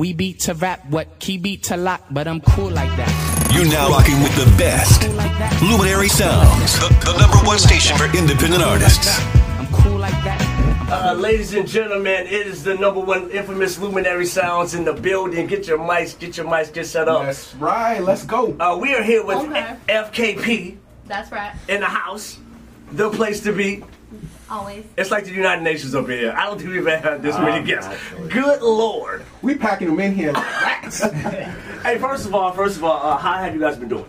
We beat to rap, what key beat to lock, but I'm cool like that. You're now rocking with the best. Luminary Sounds, the, the number one station for independent artists. I'm cool like that. Uh, ladies and gentlemen, it is the number one infamous Luminary Sounds in the building. Get your mics, get your mics, get set up. That's right. Let's go. Uh, we are here with Okay. F- FKP That's right. in the house. The place to be. Always. It's like the United Nations up here. I don't think we've ever had this many guests. Good lord. We packing them in here like rats. Hey, first of all, first of all, uh, how have you guys been doing?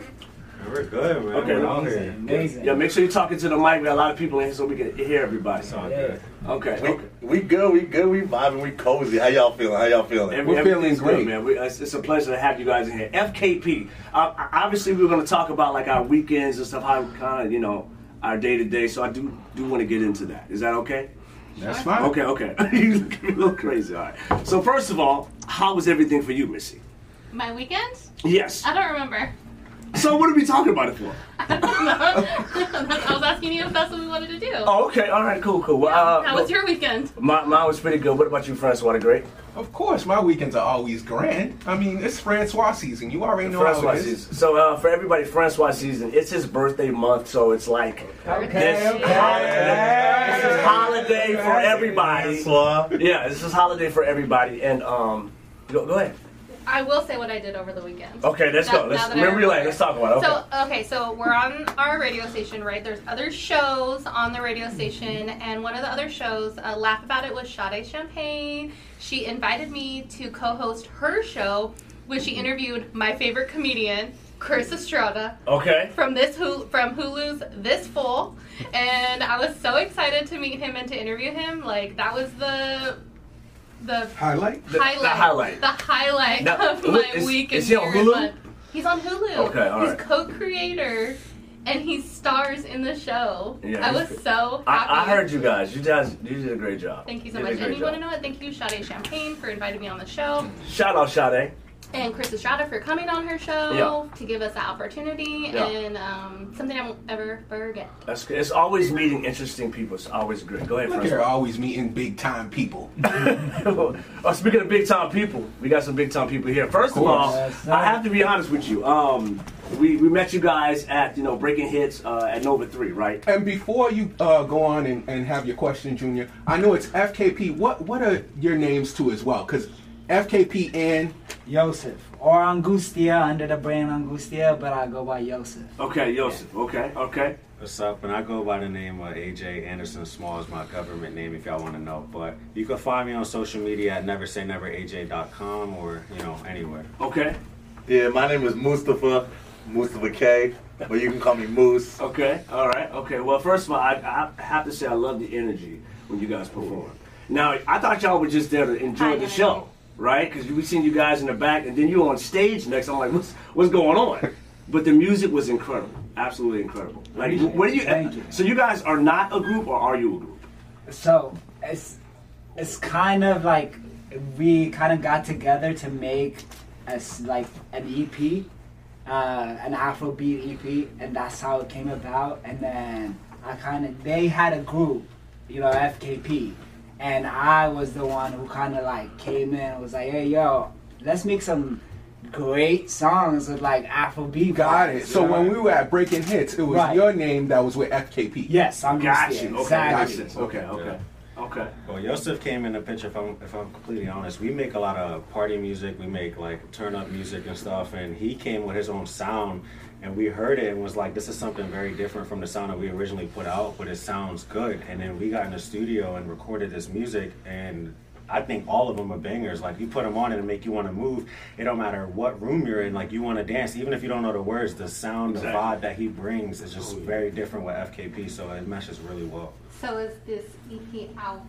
We're good, man. Okay, We're well, here. Amazing. Yeah, make sure you're talking to the mic. We got a lot of people in here so we can hear everybody. It's all good. Okay, We, okay. we good, we good, we vibing, we cozy. How y'all feeling? How y'all feeling? Every- We're feeling great. good, man. We, it's, it's a pleasure to have you guys in here. FKP. Uh, obviously, we're going to talk about like our weekends and stuff, how kind of you know our day to day. So I do do want to get into that. Is that okay? That's fine. Okay, okay. you look a little crazy. All right. So first of all, how was everything for you, Missy? My weekend? Yes. I don't remember. So what are we talking about it for? I was asking you if that's what we wanted to do. Oh, okay. All right. Cool. Cool. Well, uh, How was your weekend? My, mine was pretty good. What about you, Francois? Great. Of course, my weekends are always grand. I mean, it's Francois season. You already know Francois how it is. season. So uh, for everybody, Francois season. It's his birthday month, so it's like Okay, this, okay. holiday, this is holiday for everybody. Francois. Yeah, this is holiday for everybody. And um, go, go ahead. I will say what I did over the weekend. Okay, let's Now- go. Let's now that I memory lane. remember. Let's talk about it. Okay. So okay, so we're on our radio station, right? There's other shows on the radio station, and one of the other shows, uh, Laugh About It, was Sade Champagne. She invited me to co-host her show, which she interviewed my favorite comedian, Chris Estrada, okay. from this Hulu, from Hulu's This Fool, and I was so excited to meet him and to interview him. Like that was the the Highlight. The- the highlight, highlight. the highlight Now, of my is- week. is and he on year Hulu? month. He's on Hulu. Okay, all He's right. co-creator, and he stars in the show. Yeah, I was so happy. I, I heard you guys. You guys, you did a great job. Thank you so did a much. And you want to know what? Thank you, Sade Champagne, for inviting me on the show, Shout out, Sade. And Chris Estrada for coming on her show Yeah. to give us the opportunity, Yeah. and um, something I won't ever forget. That's good. It's always meeting interesting people. It's always great. Go ahead, Look at her Francois. always meeting big time people. oh, speaking of big time people, we got some big time people here. First of, Of all. Yes. I have to be honest with you. Um, we, we met you guys at you know Breaking Hits uh, at Nova Three, right? And before you uh, go on and, and have your question, Junior, I know it's FKP. What what are your names too as well? Because FKP and Yosef. Or Angustia, under the brand Angustia, but I go by Yosef. Okay, Yosef. Okay, okay. What's up? And I go by the name of AJ Anderson Small is my government name if y'all want to know. But you can find me on social media at neversayneveraj.com or, you know, anywhere. Okay, Yeah, my name is Mustafa, Mustafa K, but you can call me Moose. okay, all right, okay. Well, first of all, I, I have to say I love the energy when you guys perform. Now, I thought y'all were just there to enjoy the show, right? Because we seen you guys in the back, and then you on stage next. I'm like, what's what's going on? But the music was incredible, absolutely incredible. Like, what do you? You. So you guys are not a group, or are you a group? So it's it's kind of like we kind of got together to make as like an EP, uh, an Afrobeat EP, and that's how it came about. And then I kind of they had a group, you know, FKP, and I was the one who kind of like came in and was like, hey yo, let's make some great songs with like Afrobeat. got vibes, it. So know? when we were at Breaking Hits, it was Right. your name that was with FKP. yes, I'm Got you. Okay, exactly. makes sense. Okay, okay, okay. Well, Yosef came in the picture. If I'm, if I'm completely honest, we make a lot of party music. We make like turn up music and stuff. And he came with his own sound, and we heard it and was like, "This is something very different from the sound that we originally put out, but it sounds good." And then we got in the studio and recorded this music, and I think all of them are bangers. Like you put them on and it make you want to move. It don't matter what room you're in. Like you want to dance, even if you don't know the words. The sound, the vibe that he brings is just oh, very different with FKP. So it meshes really well. So is this EP out,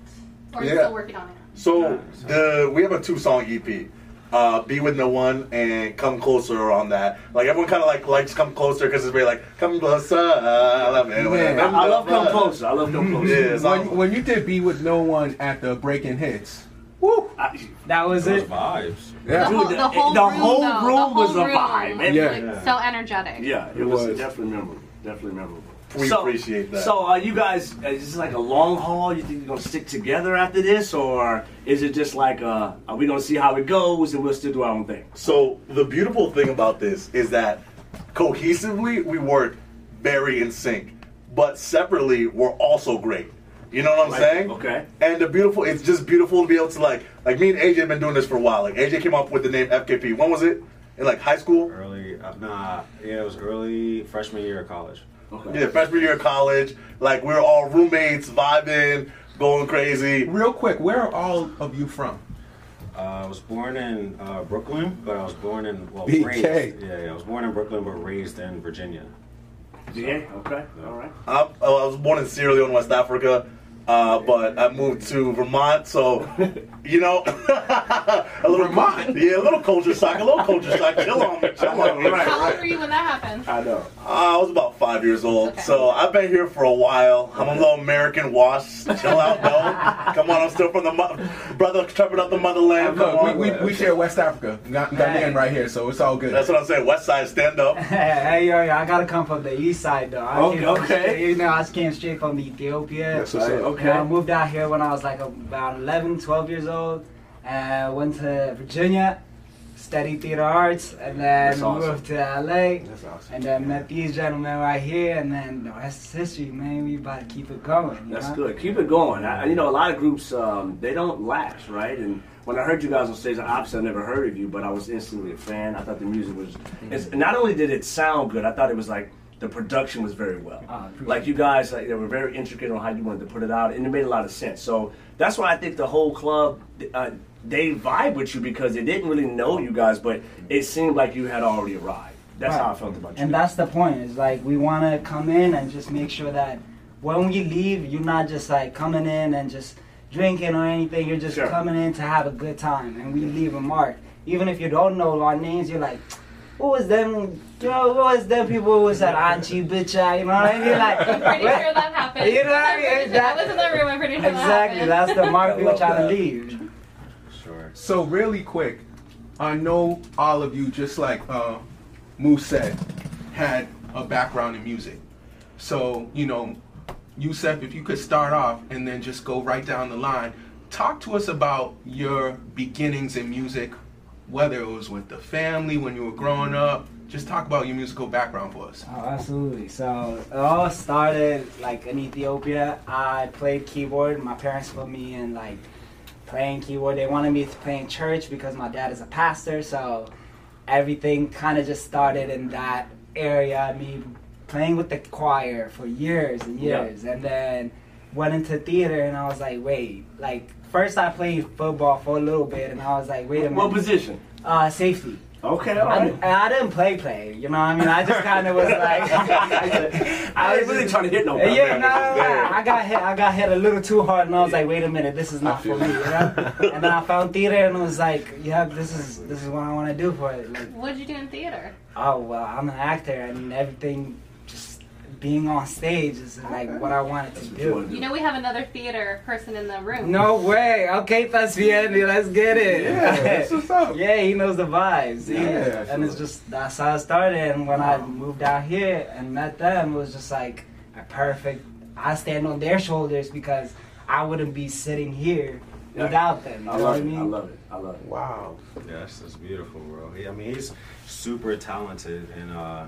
or are you Yeah. still working on it? So the we have a two song EP. Uh, be with no one and come closer on that. Like everyone kind of like likes come closer because it's very like come closer. I love it. Yeah. I, I love come closer. I love come closer. Yeah, it's When, awesome. when you did Be With No One at the Breaking Hits, woo! I- That was Those it. vibes. Yeah. The whole, Dude, the whole the room, whole though, room the was whole a vibe. was, Yeah. like, so energetic. Yeah, it, It was, was. definitely memorable. Definitely memorable. We appreciate that. So, are you guys? Is this like a long haul? You think you're gonna stick together after this, or is it just like, uh, are we gonna see how it goes and we'll still do our own thing? So the beautiful thing about this is that cohesively we work very in sync, but separately we're also great. You know what I'm Like, saying? okay. And the beautiful, it's just beautiful to be able to like, like me and AJ have been doing this for a while. Like AJ came up with the name FKP. When was it? In like high school? Early, uh, nah, yeah, it was early freshman year of college. Okay. Yeah, freshman year of college. Like we are all roommates, vibing, going crazy. Real quick, where are all of you from? Uh, I was born in uh, Brooklyn, but I was born in well BK. raised. Yeah, yeah, I was born in Brooklyn, but raised in Virginia. Yeah. Okay. All right. I, I was born in Sierra Leone, West Africa, uh, but I moved to Vermont, so you know, a little Vermont? yeah, a little culture shock, a little culture shock. Chill on me, chill on me. Right, How old right. were you when that happened? I know. Uh, I was about five years old, Okay. so I've been here for a while. I'm a little American wash. Chill out, though. Come on, I'm still from the mo- brother trapping up the motherland. Come Look, on. we, we, we share West Africa. Ghan- Ghanaian right here, so it's all good. That's what I'm saying. West Side, stand up. hey, yo, yo, I gotta come from the east side though. I Okay, came okay. straight- you know, I just came straight from Ethiopia. That's what's up. Okay. I moved out here when I was like about 11, 12 years old. And went to Virginia, studied theater arts, and then That's awesome. moved to LA. That's awesome. And then met these gentlemen right here, and then the rest is history, man. We about to keep it going. That's know? good. Keep it going. I, you know, a lot of groups um, they don't last, right? And when I heard you guys on stage, I obviously I never heard of you, but I was instantly a fan. I thought the music was. It's, not only did it sound good, I thought it was like the production was very well. Appreciate like you guys, like, they were very intricate on how you wanted to put it out, and it made a lot of sense. So that's why I think the whole club. Uh, they vibe with you because they didn't really know you guys, but it seemed like you had already arrived. That's how I felt about you. And that's the point. Is like we want to come in and just make sure that when we leave, you're not just like coming in and just drinking or anything. You're just Sure. coming in to have a good time, and we leave a mark. Even if you don't know our names, you're like, "Who was them? You know, who was them people who was that auntie bitch? ah," You know what I mean? Like, I'm pretty sure that happened. You know what I mean? pretty sure- I was in the room. I'm pretty sure exactly. that That's the mark we were trying to leave. Sure. So really quick, I know all of you, just like uh, Moose said, had a background in music. So you know, Yosef, if you could start off and then just go right down the line, talk to us about your beginnings in music, whether it was with the family when you were growing up. Just talk about your musical background for us. Oh, absolutely. So it all started like in Ethiopia. I played keyboard. My parents put me in like playing keyboard. They wanted me to play in church because my dad is a pastor. So everything kind of just started in that area. Me playing with the choir for years and Yeah. years, and then went into theater. And I was like, wait, like first I played football for a little bit, and I was like, wait a minute, what position? uh, safety. Okay, all I, and I didn't play play, you know what I mean? I just kind of was like, I ain't really trying to hit no. yeah, no, no, no. I got hit. I got hit a little too hard, and I was like, wait a minute, this is not for me, you know. And then I found theater, and it was like, yeah, this is this is what I want to do for it. Like, What'd you do in theater? oh well, I'm an actor, and everything, just being on stage is like what I wanted to do. You know we have another theater person in the room. No way. Okay, Thespian, let's get it. Yeah, that's what's up. Yeah, he knows the vibes. He- Yeah, and it's just that's how it started. And when I moved out here and met them, it was just like a perfect. I stand on their shoulders because I wouldn't be sitting here Yeah. without them. You I know love what I it. mean? I love it. I love it. Wow. Yes, that's beautiful, bro. He, I mean, he's super talented, and uh,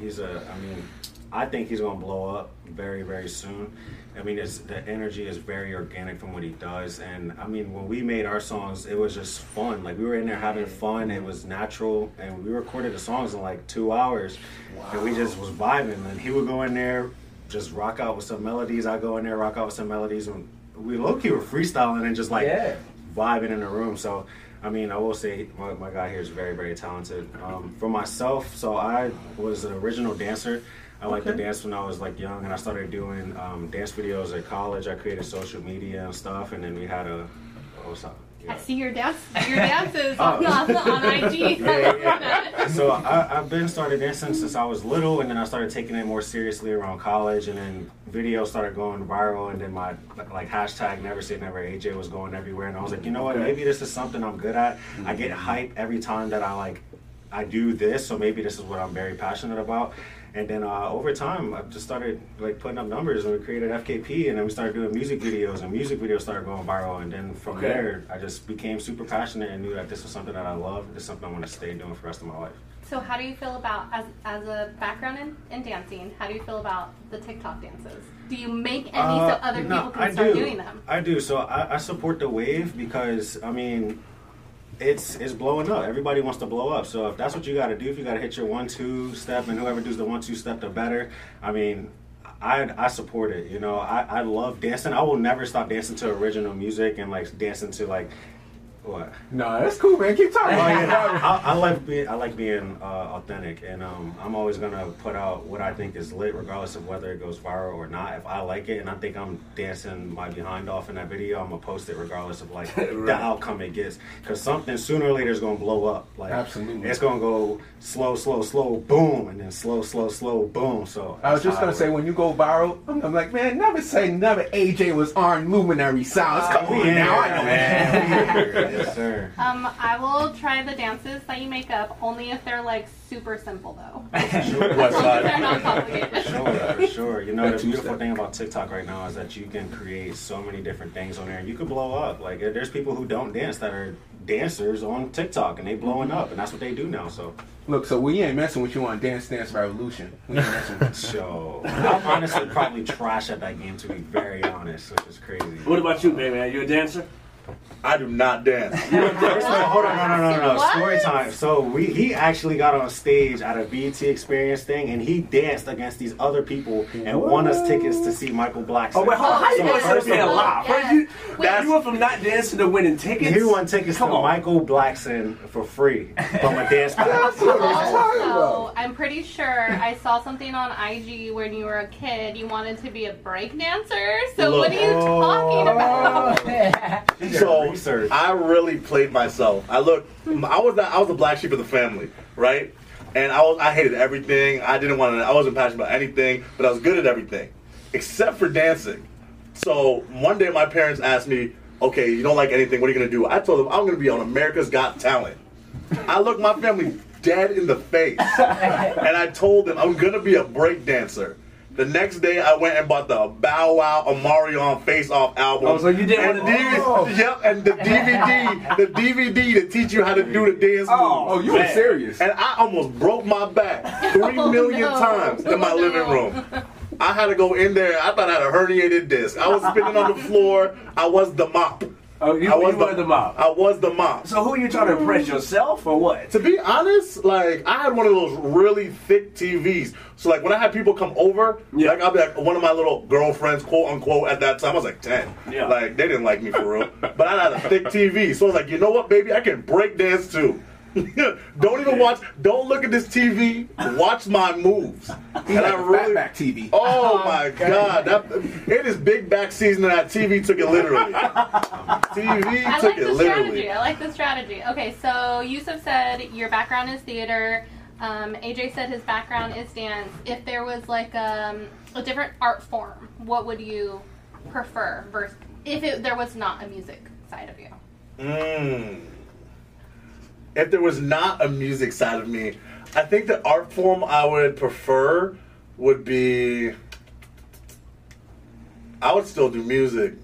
he's a. I mean, I think he's gonna blow up very, very soon. I mean, it's, the energy is very organic from what he does, and I mean, when we made our songs, it was just fun. Like we were in there having fun. It was natural, and we recorded the songs in like two hours, and we just was vibing. And he would go in there, just rock out with some melodies. I go in there, rock out with some melodies, and we low key were freestyling and just like Yeah. vibing in the room. So, I mean, I will say my, my guy here is very, very talented. Um, for myself, so I was an original dancer. I liked to dance when I was like young, and I started doing um, dance videos at college. I created social media and stuff, and then we had a. What was that? I see your dance, your dances on, on, on IG. so I, I've been started dancing since I was little, and then I started taking it more seriously around college, and then videos started going viral, and then my like hashtag Never Say Never AJ was going everywhere, and I was like, you know what, maybe this is something I'm good at. I get hype every time that I like I do this, so maybe this is what I'm very passionate about. And then uh, over time, I just started like putting up numbers, and we created FKP, and then we started doing music videos, and music videos started going viral. And then from Okay. there, I just became super passionate and knew that this was something that I love. This is something I want to stay doing for the rest of my life. So how do you feel about as as a background in, in dancing? How do you feel about the TikTok dances? Do you make any so Uh, other no, people can I start do. doing them? I do. So I, I support the wave because I mean, it's it's blowing up. Everybody wants to blow up. So if that's what you got to do, if you got to hit your one two step, and whoever does the one two step, the better. I mean. I, I support it, you know. I, I love dancing. I will never stop dancing to original music and like dancing to like what No, that's cool, man. Keep talking. I, I like being I like being uh, authentic, and um, I'm always gonna put out what I think is lit, regardless of whether it goes viral or not. If I like it and I think I'm dancing my behind off in that video, I'm gonna post it regardless of like the outcome it gets, because something sooner or later is gonna blow up. Like Absolutely. it's gonna go slow, slow, slow, boom, and then slow, slow, slow, boom. So I was just gonna say when you go viral, I'm, I'm like, man, never say never. AJ was on Luminary Sounds. Come on Yeah, now, I know. man. yes, sir. Um, I will try the dances that you make up only if they're like super simple though. West As long as they're not complicated. Sure, for sure. You know, the beautiful thing about TikTok right now is that you can create so many different things on there, and you could blow up. Like, there's people who don't dance that are dancers on TikTok, and they blowing up, and that's what they do now. So, Look, so we ain't messing with you on Dance Dance Revolution. We ain't messing with you. so I'm honestly probably trash at that game, to be very honest, which is crazy. What about you, baby? Are you a dancer? I do not dance. First of all, hold on, no, no, no, no, no. Story time. So we, he actually got on stage at a BET Experience thing, and he danced against these other people and won us tickets to see Michael Blackson. Oh wait, hold on. How you So gonna first say of a all- lie? You, Wait. you went from not dancing to winning tickets. He won tickets Come to on. Michael Blackson for free from a dance battle. Also, I'm pretty sure I saw something on IG when you were a kid. You wanted to be a break dancer. So Look. what are you talking oh, about? So research. I really played myself. I look, I was that I was the black sheep of the family, right? And I was I hated everything. I didn't want to. I wasn't passionate about anything, but I was good at everything, except for dancing. So one day my parents asked me, "Okay, you don't like anything. What are you gonna do?" I told them I'm gonna be on America's Got Talent. I looked my family dead in the face, and I told them I'm gonna be a break dancer. The next day, I went and bought the Bow Wow Omarion Face Off album. Oh, so you did and one the of DVD, those? Yep, and the DVD, the DVD to teach you how to do the dance Oh, Oh, you were serious. And I almost broke my back three Oh, million no. times in my Oh, living room. I had to go in there. I thought I had a herniated disc. I was spinning on the floor. I was the mop. Oh, you, I was you were the mop. I was the mop. So who are you trying to impress yourself or what? To be honest, like I had one of those really thick TVs. So like when I had people come over, Yeah. like I'll be like one of my little girlfriends, quote unquote, at that time I was like ten. Yeah. Like they didn't like me for real, but I had a thick TV. So I was like, you know what, baby, I can break dance too. don't even watch. Don't look at this TV. Watch my moves. He And had I a really. fatback TV. Oh my god! That, it is big back season, and that TV took it literally. TV I took like it the literally. strategy. I like the strategy. Okay, so Yosef said your background is theater. Um, AJ said his background is dance. If there was like um, a different art form, what would you prefer? Versus if it, there was not a music side of you. Mm. If there was not a music side of me, I think the art form I would prefer would be. I would still do music,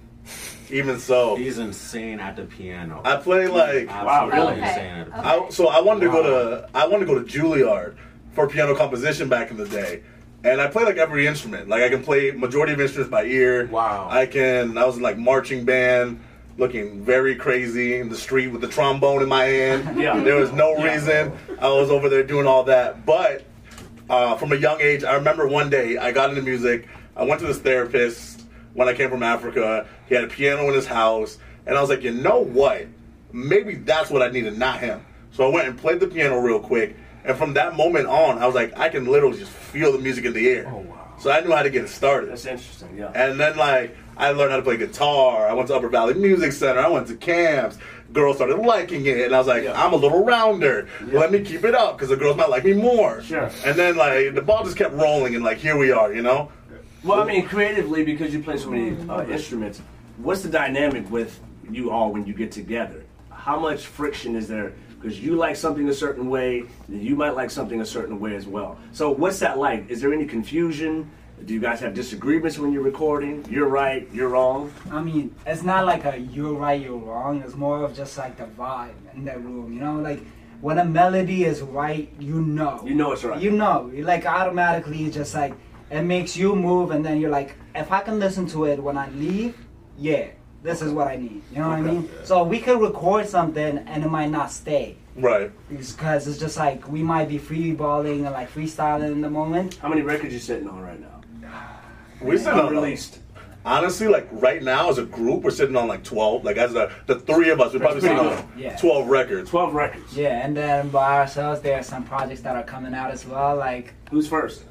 even so. He's insane at the piano. I play like Wow, Absolutely really? insane at the Okay. I, so I wanted to go to I wanted to go to Juilliard for piano composition back in the day. And I play like every instrument. Like I can play majority of instruments by ear. Wow. I can I was in like marching band, looking very crazy in the street with the trombone in my hand. Yeah. There was no Yeah. reason. I was over there doing all that. But uh, from a young age, I remember one day I got into music. I went to this therapist when I came from Africa. He had a piano in his house, and I was like, you know what? Maybe that's what I needed, not him. So I went and played the piano real quick, and from that moment on, I was like, I can literally just feel the music in the air. Oh, wow. So I knew how to get it started. That's interesting. Yeah. And then like I learned how to play guitar. I went to Upper Valley Music Center. I went to camps. Girls started liking it, and I was like, Yeah. I'm a little rounder. Let me keep it up because the girls might like me more. Sure. And then like the ball just kept rolling, and like here we are, you know. Well, I mean, creatively, because you play so many uh, instruments, what's the dynamic with you all when you get together? How much friction is there because you like something a certain way, you might like something a certain way as well. So what's that like? Is there any confusion? Do you guys have disagreements when you're recording? You're right, you're wrong. I mean, it's not like a you're right, you're wrong. It's more of just like the vibe in that room. You know, like when a melody is right, you know. You know it's right. You know. You like automatically just like it makes you move, and then you're like, if I can listen to it when I leave, yeah, this is what I need. You know what I mean? So we could record something and it might not stay. Right. Because it's just like we might be free balling and like freestyling in the moment. How many records you sitting on right now? We're sitting on Unreleased. Honestly, like right now as a group, we're sitting on like twelve. Like as the the three of us, we're probably pretty sitting on Yeah. twelve records. Twelve records. Yeah, and then by ourselves, there are some projects that are coming out as well. Like Who's first?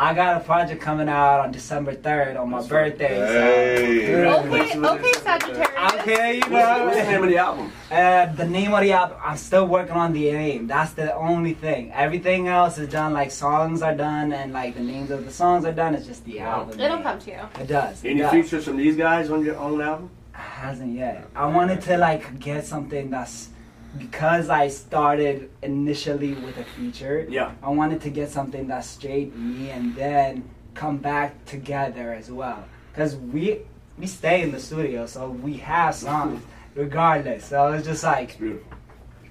I got a project coming out on December third on my birthday. Hey. So. Okay, okay, Sagittarius. Okay, you know. What's the name of the album? Uh, the name of the album, I'm still working on the name. That's the only thing. Everything else is done. Like songs are done, and like the names of the songs are done. It's just the album. It'll name. come to you. It does. It Any does. features from these guys on your own album? Hasn't yet. I wanted to like get something that's because I started initially with a feature. Yeah. I wanted to get something that straight me and then come back together as well. Cause we we stay in the studio, so we have songs regardless. So it's just like Beautiful.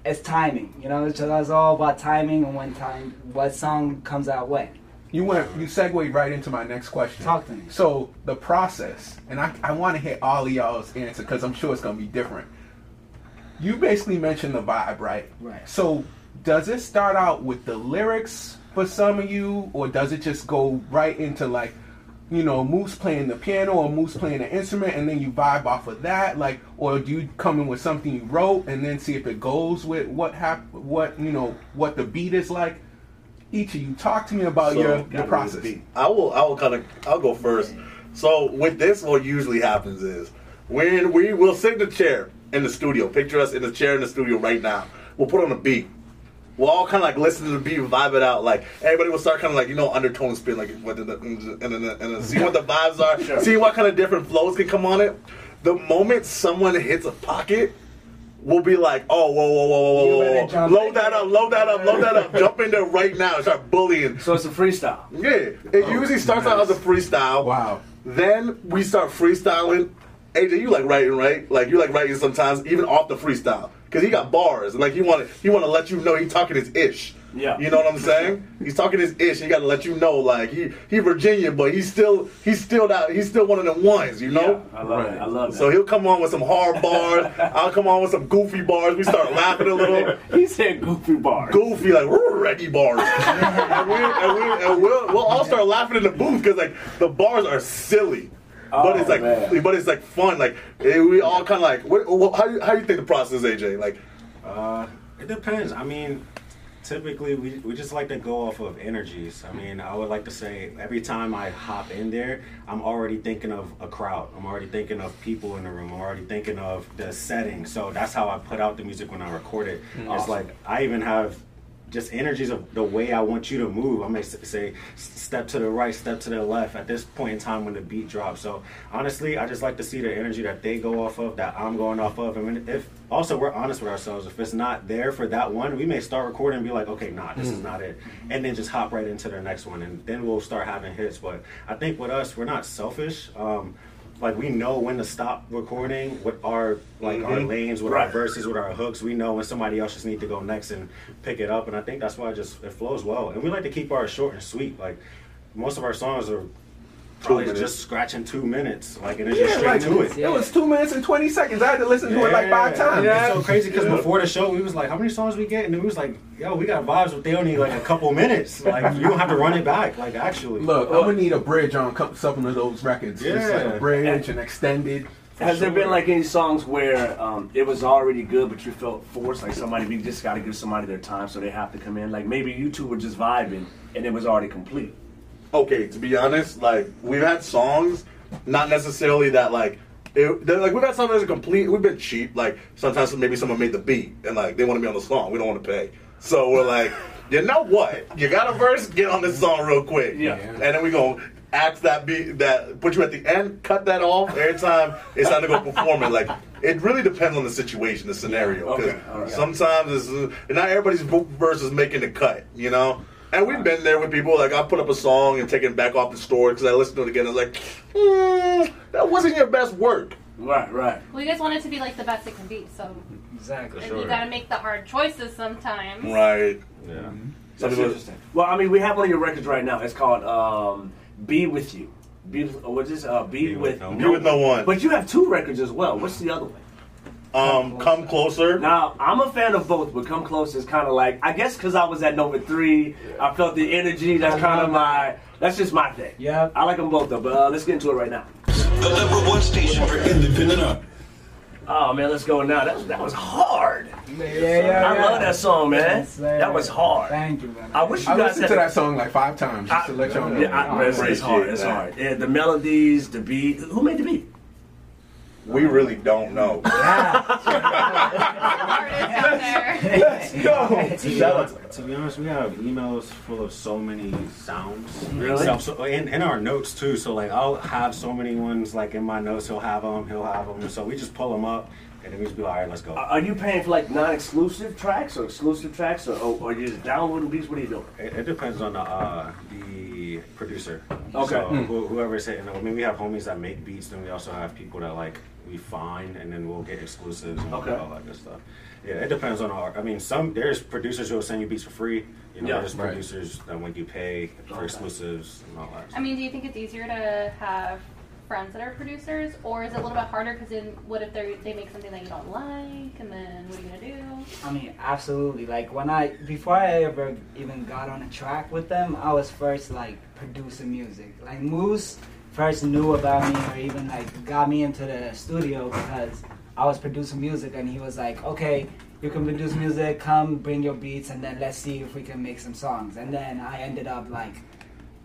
it's timing. You know, it's just it's all about timing and when time what song comes out when. You went, you segued right into my next question. Talk to me. So the process, and I, I want to hit all of y'all's answer because I'm sure it's gonna be different. You basically mentioned the vibe, right? Right. So does it start out with the lyrics for some of you, or does it just go right into like, you know, Moose playing the piano or Moose playing an instrument, and then you vibe off of that, like, or do you come in with something you wrote and then see if it goes with what hap- what you know, what the beat is like? Each of you, talk to me about So, your gotta your process. I will. I will kind of. I'll go first. So with this, what usually happens is when we will sit in the chair in the studio. Picture us in the chair in the studio right now. We'll put on a beat. We'll all kind of like listen to the beat, vibe it out. Like everybody will start kind of like you know undertone spin, like what the, and then and then see what the vibes are, Sure. see what kind of different flows can come on it. The moment someone hits a pocket, we'll be like, oh, whoa, whoa, whoa, whoa, whoa, whoa, load that up, load that up, load that up, jump in there right now and start bullying. So it's a freestyle. Yeah, it oh, usually starts out as a freestyle. Wow. Then we start freestyling. AJ, you like writing, right? Like you like writing sometimes, even off the freestyle, because he got bars, and like he want to he want to let you know he talking his ish. Yeah. You know what I'm saying? he's talking his ish. He got to let you know, like he he Virginian, but he's still he's still that he's still one of them ones. You know. Yeah, I love it. I love it. So he'll come on with some hard bars. I'll come on with some goofy bars. We start laughing a little he said goofy bars. goofy, like reggae bars, and, we, and, we, and we'll, we'll all start laughing in the booth because like the bars are silly, but Oh, it's like man. but it's like fun. Like eh, we all kind of like what, what, how you, how you think the process, AJ? Like Uh, it depends. I mean, typically we, we just like to go off of energies. I mean, I would like to say every time I hop in there, I'm already thinking of a crowd. I'm already thinking of people in the room. I'm already thinking of the setting. So that's how I put out the music when I record it. It's like I even have just energies of the way I want you to move. I may say step to the right, step to the left at this point in time when the beat drops. So honestly, I just like to see the energy that they go off of, that I'm going off of. I mean, if also we're honest with ourselves, if it's not there for that one, we may start recording and be like, okay, nah, this is not it, and then just hop right into the next one, and then we'll start having hits. But I think with us, we're not selfish. Um, like we know when to stop recording with our like our mm-hmm. lanes, with our verses, with our hooks. We know when somebody else just need to go next and pick it up, and I think that's why it just it flows well. And we like to keep ours short and sweet. Like most of our songs are probably minutes. just scratching two minutes, like and it's just straight like to it. it was two minutes and twenty seconds. I had to listen to it like five times. It's so crazy because before the show, we was like, "How many songs we get?" And it was like, "Yo, we got vibes, but they only like a couple minutes. Like you don't have to run it back. Like actually, Look, I'm gonna need a bridge on co- some of those records. Just like Yeah. a bridge and extended. Has there been like any songs where um, it was already good, but you felt forced? Like somebody, we just got to give somebody their time, so they have to come in. Like maybe you two were just vibing, and it was already complete. Okay, to be honest, like we've had songs, not necessarily that like. It, like we've had songs that's complete. We've been cheap. Like sometimes maybe someone made the beat and like they want to be on the song. We don't want to pay, so we're like, you know what? You got a verse? Get on this song real quick. Yeah. And then we gonna act that beat that put you at the end. Cut that off every time it's time to go perform it. Like it really depends on the situation, the scenario. Because Okay, all right. sometimes it's uh, not everybody's verse is making the cut, you know. And we've been there with people like I put up a song and take it back off the store because I listened to it again. I was like, mm, that wasn't your best work. Right, right. Well, you guys want it to be like the best it can be, so Exactly. and you gotta make the hard choices sometimes. Right. Yeah. Some That's people- interesting. Well, I mean, we have one of your records right now. It's called um, "Be with You." Be, what's this? Uh, be, Be with, with No Be with no one. But you have two records as well. What's the other one? Um, come closer. Now, I'm a fan of both, but Come Close is kind of like, I guess because I was at Nova 3, I felt the energy. That's kind of my, that's just my thing. Yep. I like them both, though, but uh, let's get into it right now. The number one station for independent art. Oh, man, let's go now. That, that was hard. Yeah, yeah, yeah. I love that song, man. Yes, that was hard. Thank you, man. I wish you I guys listened had to that song like five times just to let y'all know. Yeah, I, it's, it's hard. It's Appreciate hard. Yeah, the melodies, the beat. Who made the beat? We really don't know. Artists out there. Shout out- To be honest, we have emails full of so many sounds. Really? So, so in, in our notes too. So like I'll have so many ones like in my notes. He'll have them. He'll have them. So we just pull them up, and then we just be like, all right, let's go. Are are you paying for like non-exclusive tracks or exclusive tracks, or, or, or you just downloading beats? What are you doing? It, it depends on the uh, the producer. Okay. So Hmm. who, whoever's hitting. I mean, we have homies that make beats. Then we also have people that like we find, and then we'll get exclusives and Okay. all that good stuff. Yeah, it depends on our. I mean, some there's producers who will send you beats for free. You know, Yeah, there's right. producers that when you pay for Okay. exclusives and all that. I mean, do you think it's easier to have friends that are producers, or is it a little bit harder? Because then, what if they they make something that you don't like, and then what are you gonna do? I mean, absolutely. Like when I before I ever even got on a track with them, I was first like producing music. Like Moose first knew about me or even like got me into the studio because I was producing music and he was like, Okay, you can produce music, come bring your beats and then let's see if we can make some songs. And then I ended up like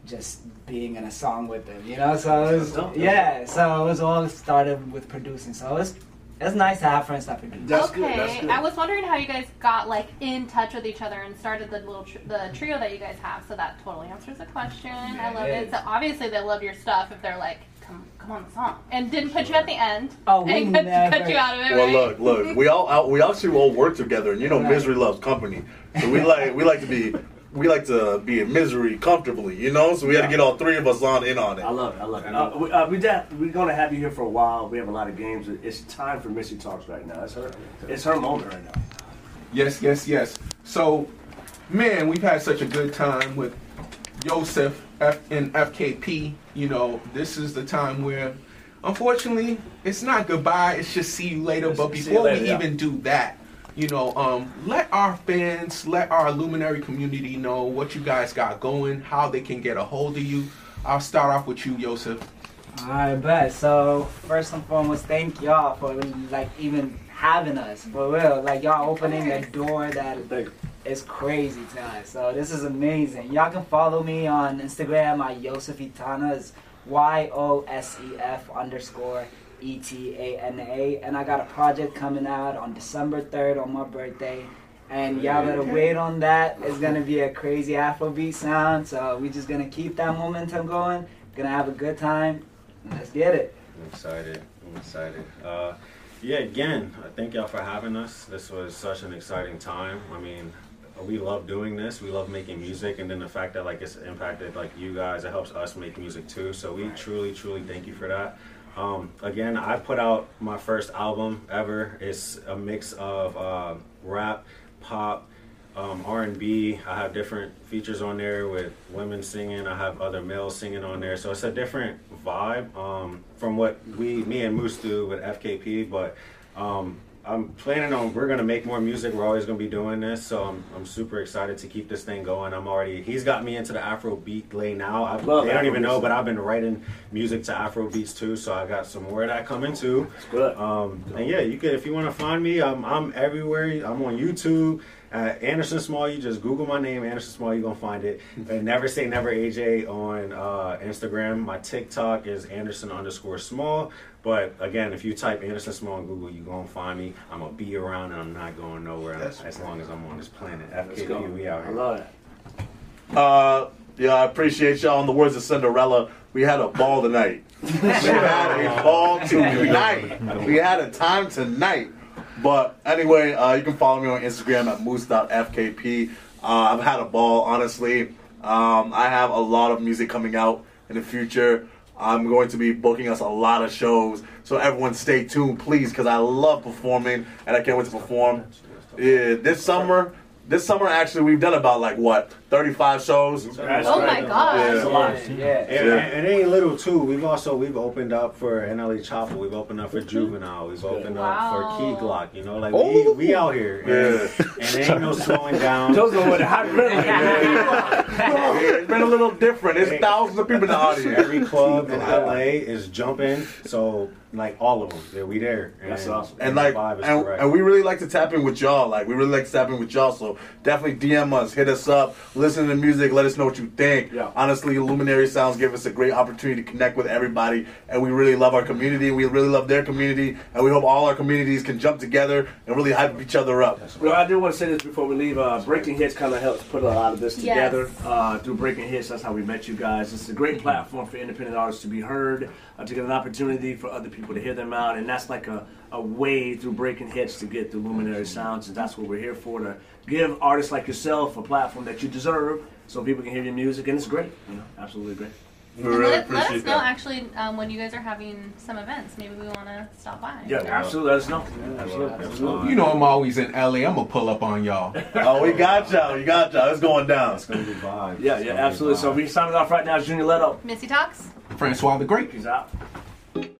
just being in a song with them, you know? So it was yeah, so it was all started with producing. So it's it's nice to have friends that produce. That's okay, good, that's good. I was wondering how you guys got like in touch with each other and started the little tr- the trio that you guys have. So that totally answers the question. I love it. So obviously they love your stuff if they're like, come come on the song, and didn't put you at the end. Oh, we and cut, never- cut you out of it. Well, right? look, look. We all out, we actually all work together, and you know, Right. misery loves company. So we like we like to be we like to be in misery comfortably, you know. So we had to get all three of us on in on it. I love it. I love it. Uh, we, uh, we de- we're gonna have you here for a while. We have a lot of games. It's time for Missy talks right now. It's her. It's her moment right now. Yes, yes, yes. So, man, we've had such a good time with Joseph F- and FKP. You know, this is the time where, unfortunately, it's not goodbye. It's just see you later. But before later, we yeah. even do that, you know, um, let our fans, let our luminary community know what you guys got going, how they can get a hold of you. I'll start off with you, Yosef. Alright, bet. So first and foremost, thank y'all for like even having us for real. Like y'all opening a door that Thank is crazy to us. So this is amazing. Y'all can follow me on Instagram at Yosef Etana. It's Y O S E F underscore E T A N A. And I got a project coming out on December third on my birthday. And y'all better wait on that. It's gonna be a crazy Afrobeat sound. So we're just gonna keep that momentum going. Gonna have a good time. Let's get it. I'm excited. I'm excited. Uh, yeah, again, thank y'all for having us. This was such an exciting time. I mean, we love doing this. We love making music, and then the fact that like it's impacted like you guys, it helps us make music too. So we truly, truly thank you for that. Um, again, I put out my first album ever. It's a mix of uh, rap, pop, um, R&B. I have different features on there with women singing. I have other males singing on there. So it's a different vibe um, from what we, me and Moose do with FKP. But um, I'm planning on we're gonna make more music. We're always gonna be doing this. So I'm, I'm super excited to keep this thing going. I'm already he's got me into the Afro beat lane now. I, Love they don't even know, but I've been writing music to Afro beats too. So I got some more of that coming too. It's good. Um, and yeah, you could if you want to find me, um, I'm everywhere. I'm on YouTube. Uh, Anderson Small, you just Google my name, Anderson Small, you're gonna find it. And never say never AJ on uh, Instagram. My TikTok is Anderson underscore Small. But again, if you type Anderson Small on Google, you're gonna find me. I'm gonna be around, and I'm not going nowhere That's as long as I'm on this planet. Let's. FKP, we out here. I love it. Uh, yeah, I appreciate y'all. In the words of Cinderella, we had a ball tonight. We had a ball tonight. We had a time tonight. But anyway, uh, you can follow me on Instagram at moose.fkp. Uh, I've had a ball, honestly. Um, I have a lot of music coming out in the future. I'm going to be booking us a lot of shows. So everyone stay tuned, please, because I love performing and I can't wait to perform. Yeah, this summer, this summer actually we've done about like what, 35 shows. That's Oh right. my god. Yeah. That's a lot. Yeah. And, and it ain't little too. We've also we've opened up for NLE Choppa. We've opened up for mm-hmm. Juvenile. We've opened Wow. up for Key Glock. You know, like we, oh. we out here, and, and ain't no slowing down. Those are what the hot Yeah, it's been a little different. There's thousands of people in the audience. Every club in LA is jumping. So like all of them, yeah, we there. And, That's awesome. and like, the vibe is and, and we really like to tap in with y'all. Like, we really like to tap in with y'all. So definitely DM us, hit us up, listen to the music, let us know what you think. Yeah. Honestly, Luminary Sounds give us a great opportunity to connect with everybody, and we really love our community. We really love their community, and we hope all our communities can jump together and really hype each other up. Well, I do want to say this before we leave. Uh, Breaking Hits kind of helps put a lot of this Yes. together. Uh, through Breaking Hits, that's how we met you guys. It's a great platform for independent artists to be heard, uh, to get an opportunity for other people to hear them out, and that's like a, a way through Breaking Hits to get the Luminary Sounds, and that's what we're here for to give artists like yourself a platform that you deserve, so people can hear your music, and it's great. You know, absolutely great. We And really let, let us appreciate know that. actually um, when you guys are having some events. Maybe we want to stop by. Yeah, absolutely. Let us know. Absolutely. absolutely. You know I'm always in LA. I'm gonna pull up on y'all. Oh, we got y'all. We got y'all. It's going down. It's gonna be vibes. Yeah, It's yeah, absolutely. So vibes. we signing off right now. Junior Leto. Missy talks. Francois the Great. He's out.